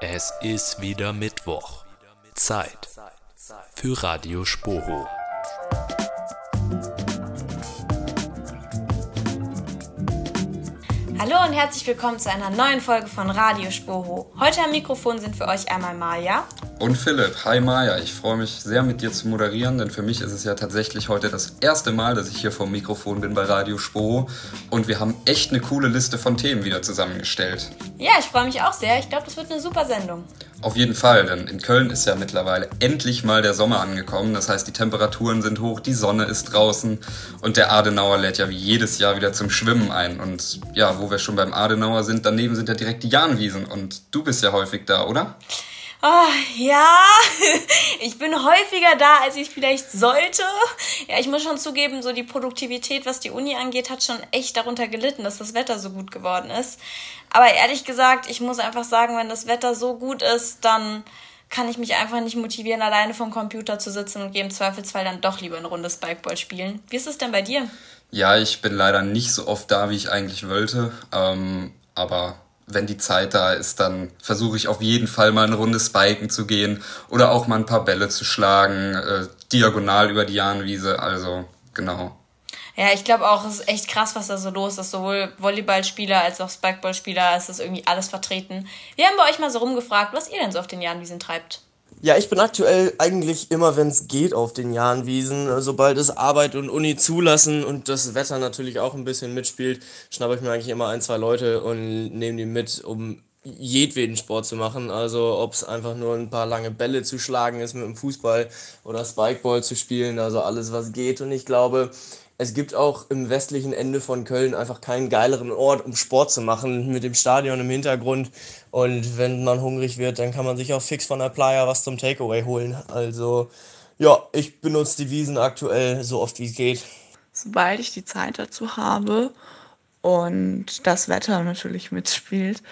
Es ist wieder Mittwoch. Zeit für Radio Spoho. Hallo und herzlich willkommen zu einer neuen Folge von Radio Spoho. Heute am Mikrofon sind für euch einmal Maja und Philipp, hi Maja, ich freue mich sehr mit dir zu moderieren, denn für mich ist es ja tatsächlich heute das erste Mal, dass ich hier vor dem Mikrofon bin bei Radio Spo und wir haben echt eine coole Liste von Themen wieder zusammengestellt. Ja, ich freue mich auch sehr. Ich glaube, das wird eine super Sendung. Auf jeden Fall, denn in Köln ist ja mittlerweile endlich mal der Sommer angekommen. Das heißt, die Temperaturen sind hoch, die Sonne ist draußen und der Adenauer lädt ja wie jedes Jahr wieder zum Schwimmen ein. Und ja, wo wir schon beim Adenauer sind, daneben sind ja direkt die Jahnwiesen und du bist ja häufig da, oder? Oh, ja, ich bin häufiger da, als ich vielleicht sollte. Ja, ich muss schon zugeben, so die Produktivität, was die Uni angeht, hat schon echt darunter gelitten, dass das Wetter so gut geworden ist. Aber ehrlich gesagt, ich muss einfach sagen, wenn das Wetter so gut ist, dann kann ich mich einfach nicht motivieren, alleine vom Computer zu sitzen und gehe im Zweifelsfall dann doch lieber eine Runde Spikeball spielen. Wie ist es denn bei dir? Ja, ich bin leider nicht so oft da, wie ich eigentlich wollte. Ähm, aber wenn die Zeit da ist, dann versuche ich auf jeden Fall mal eine Runde Spiken zu gehen oder auch mal ein paar Bälle zu schlagen, äh, diagonal über die Jahnwiese, also genau. Ja, ich glaube auch, es ist echt krass, was da so los ist. Sowohl Volleyballspieler als auch Spikeballspieler, es ist irgendwie alles vertreten. Wir haben bei euch mal so rumgefragt, was ihr denn so auf den Jahnwiesen treibt. Ja, ich bin aktuell eigentlich immer, wenn es geht, auf den Jahnwiesen. Sobald es Arbeit und Uni zulassen und das Wetter natürlich auch ein bisschen mitspielt, schnappe ich mir eigentlich immer ein, zwei Leute und nehme die mit, um jedweden Sport zu machen. Also ob es einfach nur ein paar lange Bälle zu schlagen ist mit dem Fußball oder Spikeball zu spielen, also alles, was geht. Und ich glaube, es gibt auch im westlichen Ende von Köln einfach keinen geileren Ort, um Sport zu machen, mit dem Stadion im Hintergrund. Und wenn man hungrig wird, dann kann man sich auch fix von der Playa was zum Takeaway holen. Also ja, ich benutze die Wiesen aktuell so oft wie es geht. Sobald ich die Zeit dazu habe und das Wetter natürlich mitspielt,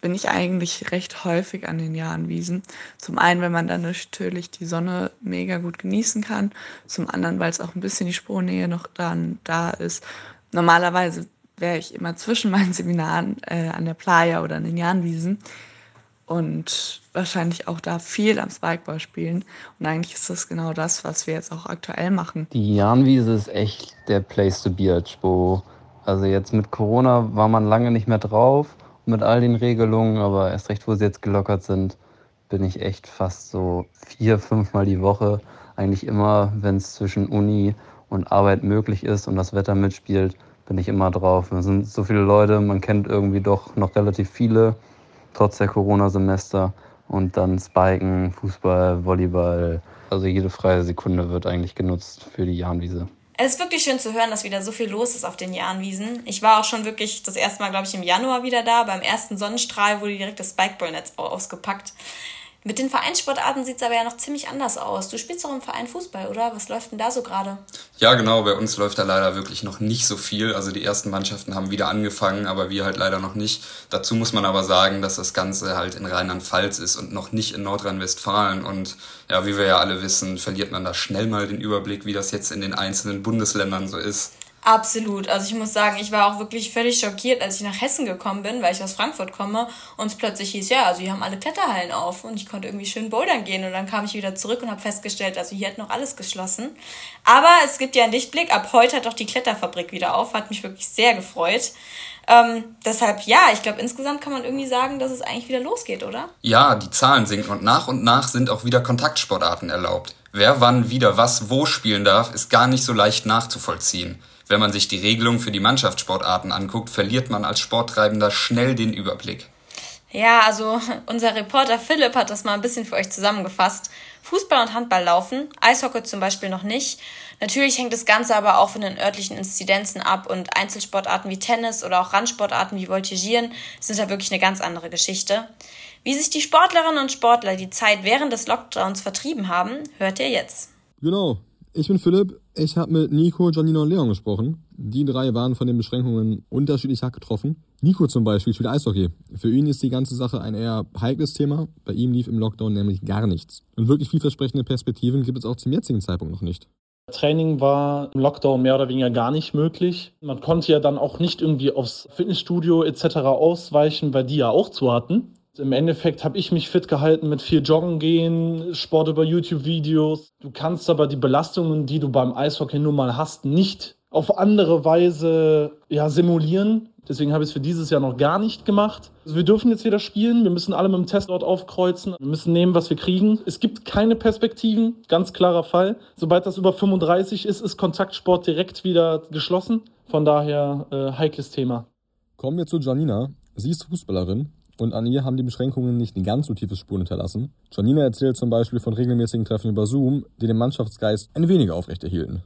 bin ich eigentlich recht häufig an den Jahnwiesen. Zum einen, wenn man dann natürlich die Sonne mega gut genießen kann. Zum anderen, weil es auch ein bisschen die Spurnähe noch dann da ist. Normalerweise wäre ich immer zwischen meinen Seminaren äh, an der Playa oder an den Jahnwiesen und wahrscheinlich auch da viel am Spikeball spielen. Und eigentlich ist das genau das, was wir jetzt auch aktuell machen. Die Jahnwiese ist echt der Place to be at Spo. Also jetzt mit Corona war man lange nicht mehr drauf mit all den Regelungen, aber erst recht, wo sie jetzt gelockert sind, bin ich echt fast so vier, fünfmal die Woche. Eigentlich immer, wenn es zwischen Uni und Arbeit möglich ist und das Wetter mitspielt, bin ich immer drauf. Es sind so viele Leute, man kennt irgendwie doch noch relativ viele, trotz der Corona-Semester. Und dann Spiken, Fußball, Volleyball. Also jede freie Sekunde wird eigentlich genutzt für die Jahnwiese. Es ist wirklich schön zu hören, dass wieder so viel los ist auf den Jahrenwiesen. Ich war auch schon wirklich das erste Mal, glaube ich, im Januar wieder da. Beim ersten Sonnenstrahl wurde direkt das Spikeball-Netz ausgepackt. Mit den Vereinssportarten sieht es aber ja noch ziemlich anders aus. Du spielst doch im Verein Fußball, oder? Was läuft denn da so gerade? Ja, genau. Bei uns läuft da leider wirklich noch nicht so viel. Also die ersten Mannschaften haben wieder angefangen, aber wir halt leider noch nicht. Dazu muss man aber sagen, dass das Ganze halt in Rheinland-Pfalz ist und noch nicht in Nordrhein-Westfalen. Und ja, wie wir ja alle wissen, verliert man da schnell mal den Überblick, wie das jetzt in den einzelnen Bundesländern so ist. Absolut. Also ich muss sagen, ich war auch wirklich völlig schockiert, als ich nach Hessen gekommen bin, weil ich aus Frankfurt komme und es plötzlich hieß, ja, also hier haben alle Kletterhallen auf und ich konnte irgendwie schön bouldern gehen und dann kam ich wieder zurück und habe festgestellt, also hier hat noch alles geschlossen. Aber es gibt ja einen Lichtblick. Ab heute hat auch die Kletterfabrik wieder auf, hat mich wirklich sehr gefreut. Ähm, deshalb ja, ich glaube insgesamt kann man irgendwie sagen, dass es eigentlich wieder losgeht, oder? Ja, die Zahlen sinken und nach und nach sind auch wieder Kontaktsportarten erlaubt. Wer wann wieder was wo spielen darf, ist gar nicht so leicht nachzuvollziehen. Wenn man sich die Regelung für die Mannschaftssportarten anguckt, verliert man als Sporttreibender schnell den Überblick. Ja, also unser Reporter Philipp hat das mal ein bisschen für euch zusammengefasst. Fußball und Handball laufen, Eishockey zum Beispiel noch nicht. Natürlich hängt das Ganze aber auch von den örtlichen Inzidenzen ab und Einzelsportarten wie Tennis oder auch Randsportarten wie Voltigieren sind da wirklich eine ganz andere Geschichte. Wie sich die Sportlerinnen und Sportler die Zeit während des Lockdowns vertrieben haben, hört ihr jetzt. Genau, ich bin Philipp. Ich habe mit Nico, Janina und Leon gesprochen. Die drei waren von den Beschränkungen unterschiedlich hart getroffen. Nico zum Beispiel spielt Eishockey. Für ihn ist die ganze Sache ein eher heikles Thema. Bei ihm lief im Lockdown nämlich gar nichts. Und wirklich vielversprechende Perspektiven gibt es auch zum jetzigen Zeitpunkt noch nicht. Training war im Lockdown mehr oder weniger gar nicht möglich. Man konnte ja dann auch nicht irgendwie aufs Fitnessstudio etc. ausweichen, weil die ja auch zu hatten. Im Endeffekt habe ich mich fit gehalten mit viel Joggen gehen, Sport über YouTube-Videos. Du kannst aber die Belastungen, die du beim Eishockey nun mal hast, nicht auf andere Weise ja, simulieren. Deswegen habe ich es für dieses Jahr noch gar nicht gemacht. Also wir dürfen jetzt wieder spielen. Wir müssen alle mit dem Test dort aufkreuzen. Wir müssen nehmen, was wir kriegen. Es gibt keine Perspektiven. Ganz klarer Fall. Sobald das über 35 ist, ist Kontaktsport direkt wieder geschlossen. Von daher äh, heikles Thema. Kommen wir zu Janina. Sie ist Fußballerin und an ihr haben die Beschränkungen nicht ganz so tiefe Spuren hinterlassen. Janina erzählt zum Beispiel von regelmäßigen Treffen über Zoom, die den Mannschaftsgeist ein wenig aufrechterhielten.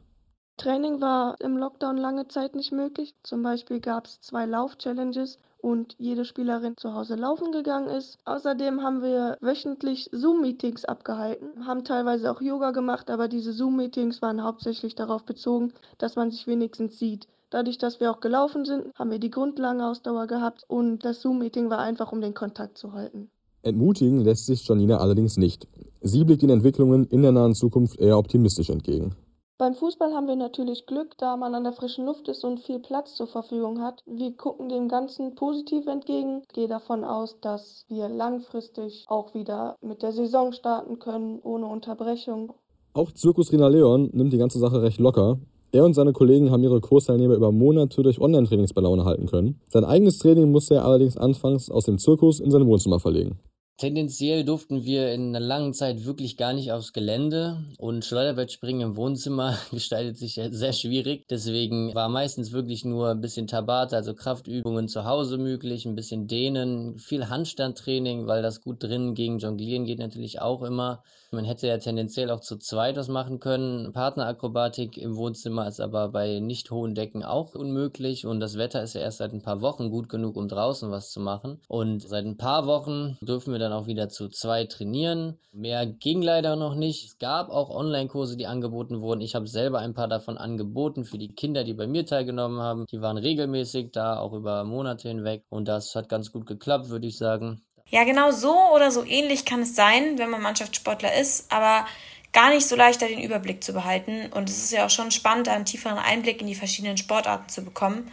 Training war im Lockdown lange Zeit nicht möglich. Zum Beispiel gab es zwei Lauf-Challenges und jede Spielerin zu Hause laufen gegangen ist. Außerdem haben wir wöchentlich Zoom-Meetings abgehalten, haben teilweise auch Yoga gemacht, aber diese Zoom-Meetings waren hauptsächlich darauf bezogen, dass man sich wenigstens sieht. Dadurch, dass wir auch gelaufen sind, haben wir die Grundlagenausdauer gehabt und das Zoom-Meeting war einfach, um den Kontakt zu halten. Entmutigen lässt sich Janina allerdings nicht. Sie blickt den Entwicklungen in der nahen Zukunft eher optimistisch entgegen. Beim Fußball haben wir natürlich Glück, da man an der frischen Luft ist und viel Platz zur Verfügung hat. Wir gucken dem Ganzen positiv entgegen. Ich gehe davon aus, dass wir langfristig auch wieder mit der Saison starten können, ohne Unterbrechung. Auch Zirkus Rina Leon nimmt die ganze Sache recht locker. Er und seine Kollegen haben ihre Kursteilnehmer über Monate durch Online-Trainings bei Laune halten können. Sein eigenes Training musste er allerdings anfangs aus dem Zirkus in sein Wohnzimmer verlegen. Tendenziell durften wir in einer langen Zeit wirklich gar nicht aufs Gelände und Schleuderbettspringen im Wohnzimmer gestaltet sich sehr schwierig. Deswegen war meistens wirklich nur ein bisschen Tabata, also Kraftübungen zu Hause möglich, ein bisschen Dehnen, viel Handstandtraining, weil das gut drin gegen Jonglieren geht natürlich auch immer. Man hätte ja tendenziell auch zu zweit was machen können. Partnerakrobatik im Wohnzimmer ist aber bei nicht hohen Decken auch unmöglich und das Wetter ist ja erst seit ein paar Wochen gut genug, um draußen was zu machen. Und seit ein paar Wochen dürfen wir dann auch wieder zu zweit trainieren. Mehr ging leider noch nicht. Es gab auch Online-Kurse, die angeboten wurden. Ich habe selber ein paar davon angeboten für die Kinder, die bei mir teilgenommen haben. Die waren regelmäßig da, auch über Monate hinweg und das hat ganz gut geklappt, würde ich sagen. Ja, genau so oder so ähnlich kann es sein, wenn man Mannschaftssportler ist, aber gar nicht so leicht, da den Überblick zu behalten. Und es ist ja auch schon spannend, einen tieferen Einblick in die verschiedenen Sportarten zu bekommen.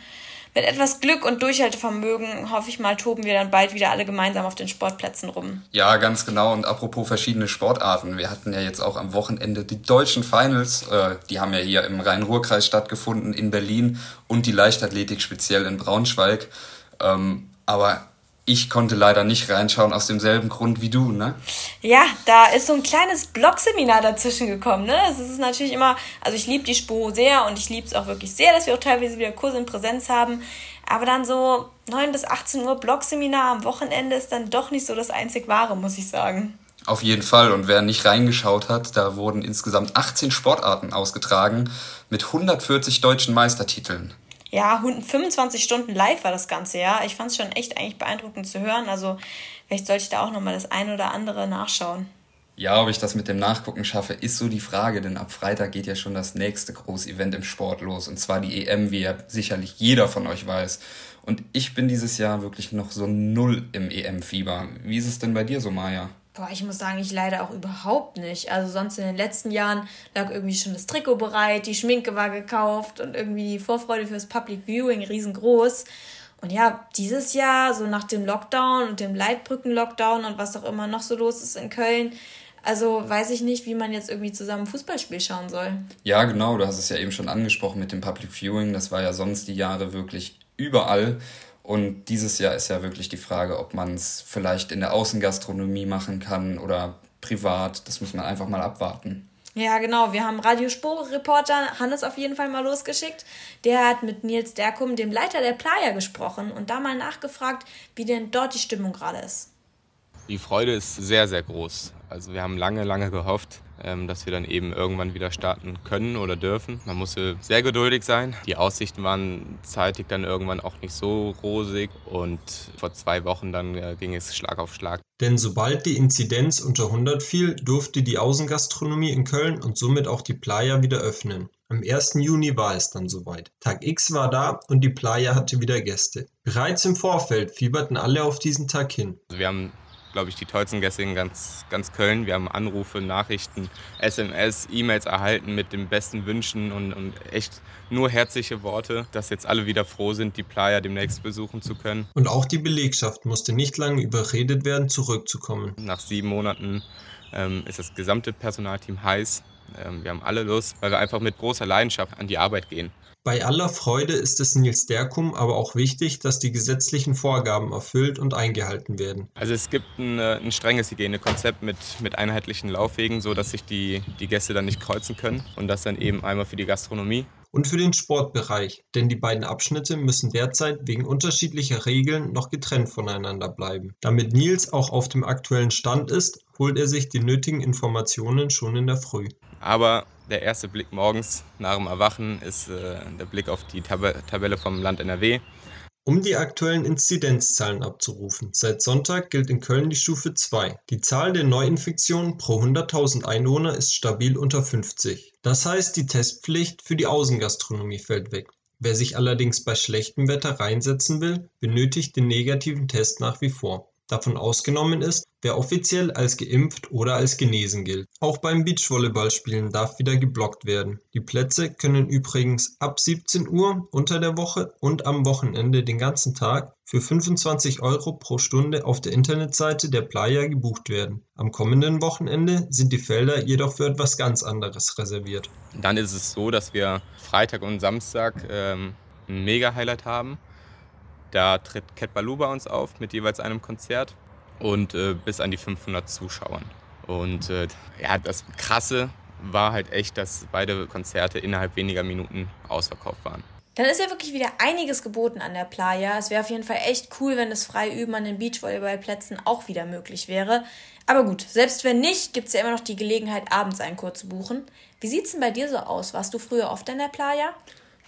Mit etwas Glück und Durchhaltevermögen hoffe ich mal, toben wir dann bald wieder alle gemeinsam auf den Sportplätzen rum. Ja, ganz genau. Und apropos verschiedene Sportarten. Wir hatten ja jetzt auch am Wochenende die deutschen Finals. Äh, die haben ja hier im Rhein-Ruhr-Kreis stattgefunden, in Berlin und die Leichtathletik speziell in Braunschweig. Ähm, aber ich konnte leider nicht reinschauen aus demselben Grund wie du, ne? Ja, da ist so ein kleines Blogseminar dazwischen gekommen, ne? Es ist natürlich immer, also ich liebe die Spo sehr und ich liebe es auch wirklich sehr, dass wir auch teilweise wieder Kurse in Präsenz haben. Aber dann so 9 bis 18 Uhr Blogseminar am Wochenende ist dann doch nicht so das einzig wahre, muss ich sagen. Auf jeden Fall. Und wer nicht reingeschaut hat, da wurden insgesamt 18 Sportarten ausgetragen mit 140 deutschen Meistertiteln ja, 25 Stunden live war das Ganze, ja. Ich fand es schon echt eigentlich beeindruckend zu hören. Also vielleicht sollte ich da auch nochmal das eine oder andere nachschauen. Ja, ob ich das mit dem Nachgucken schaffe, ist so die Frage, denn ab Freitag geht ja schon das nächste große Event im Sport los, und zwar die EM, wie ja sicherlich jeder von euch weiß. Und ich bin dieses Jahr wirklich noch so null im EM-Fieber. Wie ist es denn bei dir so, Maja? Boah, ich muss sagen, ich leider auch überhaupt nicht. Also sonst in den letzten Jahren lag irgendwie schon das Trikot bereit, die Schminke war gekauft und irgendwie die Vorfreude fürs Public Viewing riesengroß. Und ja, dieses Jahr, so nach dem Lockdown und dem Leitbrücken-Lockdown und was auch immer noch so los ist in Köln, also weiß ich nicht, wie man jetzt irgendwie zusammen Fußballspiel schauen soll. Ja, genau, du hast es ja eben schon angesprochen mit dem Public Viewing. Das war ja sonst die Jahre wirklich überall. Und dieses Jahr ist ja wirklich die Frage, ob man es vielleicht in der Außengastronomie machen kann oder privat. Das muss man einfach mal abwarten. Ja, genau. Wir haben Radiospur-Reporter Hannes auf jeden Fall mal losgeschickt. Der hat mit Nils Derkum, dem Leiter der Playa, gesprochen und da mal nachgefragt, wie denn dort die Stimmung gerade ist. Die Freude ist sehr, sehr groß. Also wir haben lange, lange gehofft, ähm, dass wir dann eben irgendwann wieder starten können oder dürfen. Man musste sehr geduldig sein. Die Aussichten waren zeitig dann irgendwann auch nicht so rosig und vor zwei Wochen dann äh, ging es Schlag auf Schlag. Denn sobald die Inzidenz unter 100 fiel, durfte die Außengastronomie in Köln und somit auch die Playa wieder öffnen. Am 1. Juni war es dann soweit. Tag X war da und die Playa hatte wieder Gäste. Bereits im Vorfeld fieberten alle auf diesen Tag hin. Also wir haben glaube ich, die tollsten Gäste in ganz, ganz Köln. Wir haben Anrufe, Nachrichten, SMS, E-Mails erhalten mit den besten Wünschen und, und echt nur herzliche Worte, dass jetzt alle wieder froh sind, die Playa demnächst besuchen zu können. Und auch die Belegschaft musste nicht lange überredet werden, zurückzukommen. Nach sieben Monaten ähm, ist das gesamte Personalteam heiß. Ähm, wir haben alle Lust, weil wir einfach mit großer Leidenschaft an die Arbeit gehen. Bei aller Freude ist es Nils Derkum aber auch wichtig, dass die gesetzlichen Vorgaben erfüllt und eingehalten werden. Also es gibt ein, äh, ein strenges Hygienekonzept mit, mit einheitlichen Laufwegen, so dass sich die, die Gäste dann nicht kreuzen können. Und das dann eben einmal für die Gastronomie und für den Sportbereich, denn die beiden Abschnitte müssen derzeit wegen unterschiedlicher Regeln noch getrennt voneinander bleiben. Damit Nils auch auf dem aktuellen Stand ist, holt er sich die nötigen Informationen schon in der Früh. Aber der erste Blick morgens nach dem Erwachen ist äh, der Blick auf die Tab Tabelle vom Land NRW. Um die aktuellen Inzidenzzahlen abzurufen, seit Sonntag gilt in Köln die Stufe 2. Die Zahl der Neuinfektionen pro 100.000 Einwohner ist stabil unter 50. Das heißt, die Testpflicht für die Außengastronomie fällt weg. Wer sich allerdings bei schlechtem Wetter reinsetzen will, benötigt den negativen Test nach wie vor. Davon ausgenommen ist, wer offiziell als geimpft oder als genesen gilt. Auch beim Beachvolleyballspielen darf wieder geblockt werden. Die Plätze können übrigens ab 17 Uhr unter der Woche und am Wochenende den ganzen Tag für 25 Euro pro Stunde auf der Internetseite der Playa gebucht werden. Am kommenden Wochenende sind die Felder jedoch für etwas ganz anderes reserviert. Dann ist es so, dass wir Freitag und Samstag ähm, ein Mega-Highlight haben. Da tritt Cat Baloo bei uns auf mit jeweils einem Konzert und äh, bis an die 500 Zuschauern. Und äh, ja, das Krasse war halt echt, dass beide Konzerte innerhalb weniger Minuten ausverkauft waren. Dann ist ja wirklich wieder einiges geboten an der Playa. Es wäre auf jeden Fall echt cool, wenn das Freiüben an den Beachvolleyballplätzen auch wieder möglich wäre. Aber gut, selbst wenn nicht, gibt es ja immer noch die Gelegenheit, abends einen Kurs zu buchen. Wie sieht es denn bei dir so aus? Warst du früher oft an der Playa?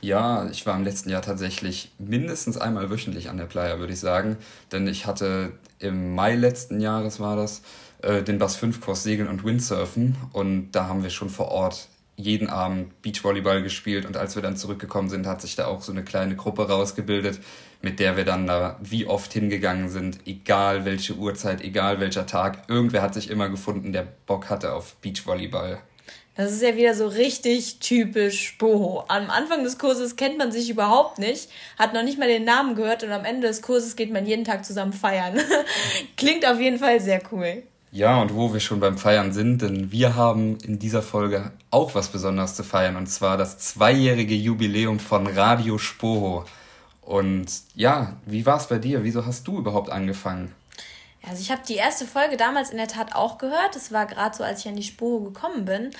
Ja, ich war im letzten Jahr tatsächlich mindestens einmal wöchentlich an der Playa, würde ich sagen. Denn ich hatte im Mai letzten Jahres war das, äh, den Bass 5 Kurs Segeln und Windsurfen. Und da haben wir schon vor Ort jeden Abend Beachvolleyball gespielt. Und als wir dann zurückgekommen sind, hat sich da auch so eine kleine Gruppe rausgebildet, mit der wir dann da wie oft hingegangen sind, egal welche Uhrzeit, egal welcher Tag. Irgendwer hat sich immer gefunden, der Bock hatte auf Beachvolleyball. Das ist ja wieder so richtig typisch Boho. Am Anfang des Kurses kennt man sich überhaupt nicht, hat noch nicht mal den Namen gehört und am Ende des Kurses geht man jeden Tag zusammen feiern. Klingt auf jeden Fall sehr cool. Ja, und wo wir schon beim Feiern sind, denn wir haben in dieser Folge auch was Besonderes zu feiern, und zwar das zweijährige Jubiläum von Radio Spoho. Und ja, wie war es bei dir? Wieso hast du überhaupt angefangen? Also ich habe die erste Folge damals in der Tat auch gehört. Das war gerade so, als ich an die Spur gekommen bin.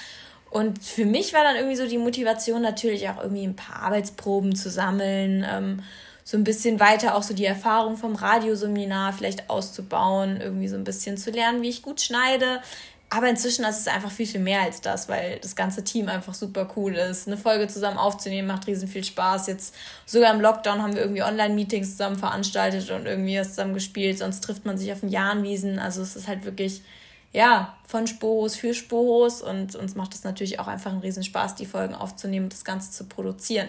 Und für mich war dann irgendwie so die Motivation natürlich auch irgendwie ein paar Arbeitsproben zu sammeln, ähm, so ein bisschen weiter auch so die Erfahrung vom Radioseminar vielleicht auszubauen, irgendwie so ein bisschen zu lernen, wie ich gut schneide, aber inzwischen ist es einfach viel, viel mehr als das, weil das ganze Team einfach super cool ist. Eine Folge zusammen aufzunehmen macht riesen viel Spaß. Jetzt sogar im Lockdown haben wir irgendwie Online-Meetings zusammen veranstaltet und irgendwie was zusammen gespielt. Sonst trifft man sich auf den Jahnwiesen. Also es ist halt wirklich, ja, von Sporos für Sporos und uns macht es natürlich auch einfach einen riesen Spaß, die Folgen aufzunehmen und das Ganze zu produzieren.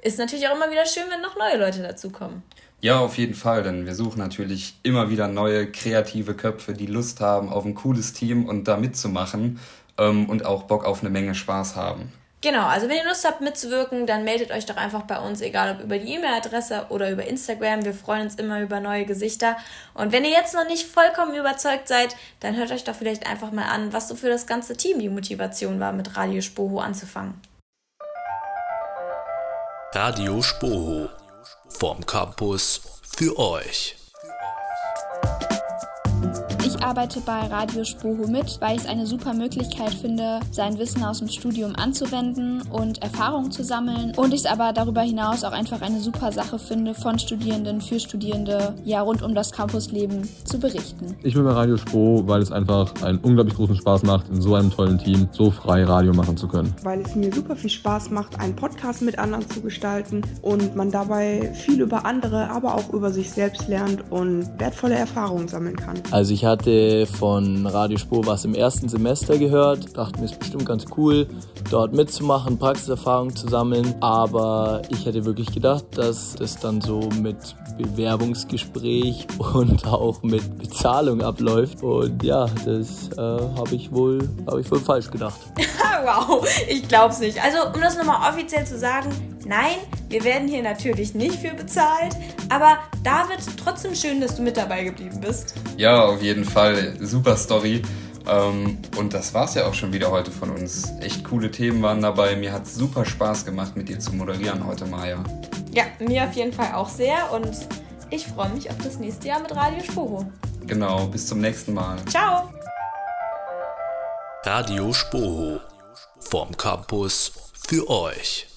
Ist natürlich auch immer wieder schön, wenn noch neue Leute dazukommen. Ja, auf jeden Fall, denn wir suchen natürlich immer wieder neue kreative Köpfe, die Lust haben auf ein cooles Team und da mitzumachen ähm, und auch Bock auf eine Menge Spaß haben. Genau, also wenn ihr Lust habt mitzuwirken, dann meldet euch doch einfach bei uns, egal ob über die E-Mail-Adresse oder über Instagram. Wir freuen uns immer über neue Gesichter. Und wenn ihr jetzt noch nicht vollkommen überzeugt seid, dann hört euch doch vielleicht einfach mal an, was so für das ganze Team die Motivation war, mit Radio Spoho anzufangen. Radio Spoho vom Campus für euch. Ich arbeite bei Radio Spoho mit, weil ich es eine super Möglichkeit finde, sein Wissen aus dem Studium anzuwenden und Erfahrungen zu sammeln. Und ich es aber darüber hinaus auch einfach eine super Sache finde, von Studierenden für Studierende ja rund um das Campusleben zu berichten. Ich bin bei Radio Spoho, weil es einfach einen unglaublich großen Spaß macht, in so einem tollen Team so frei Radio machen zu können. Weil es mir super viel Spaß macht, einen Podcast mit anderen zu gestalten und man dabei viel über andere, aber auch über sich selbst lernt und wertvolle Erfahrungen sammeln kann. Also ich hatte hatte von Radio Spur was im ersten Semester gehört, dachte mir, ist bestimmt ganz cool, dort mitzumachen, Praxiserfahrung zu sammeln. Aber ich hätte wirklich gedacht, dass das dann so mit Bewerbungsgespräch und auch mit Bezahlung abläuft. Und ja, das äh, habe ich, wohl, hab ich wohl falsch gedacht. wow, ich glaub's nicht. Also, um das nochmal offiziell zu sagen, nein, wir werden hier natürlich nicht für bezahlt. Aber David, trotzdem schön, dass du mit dabei geblieben bist. Ja, auf jeden Fall. Super Story. Ähm, und das war's ja auch schon wieder heute von uns. Echt coole Themen waren dabei. Mir hat super Spaß gemacht, mit dir zu moderieren heute, Maja. Ja, mir auf jeden Fall auch sehr und ich freue mich auf das nächste Jahr mit Radio Spoho. Genau, bis zum nächsten Mal. Ciao. Radio Spoho vom Campus für euch.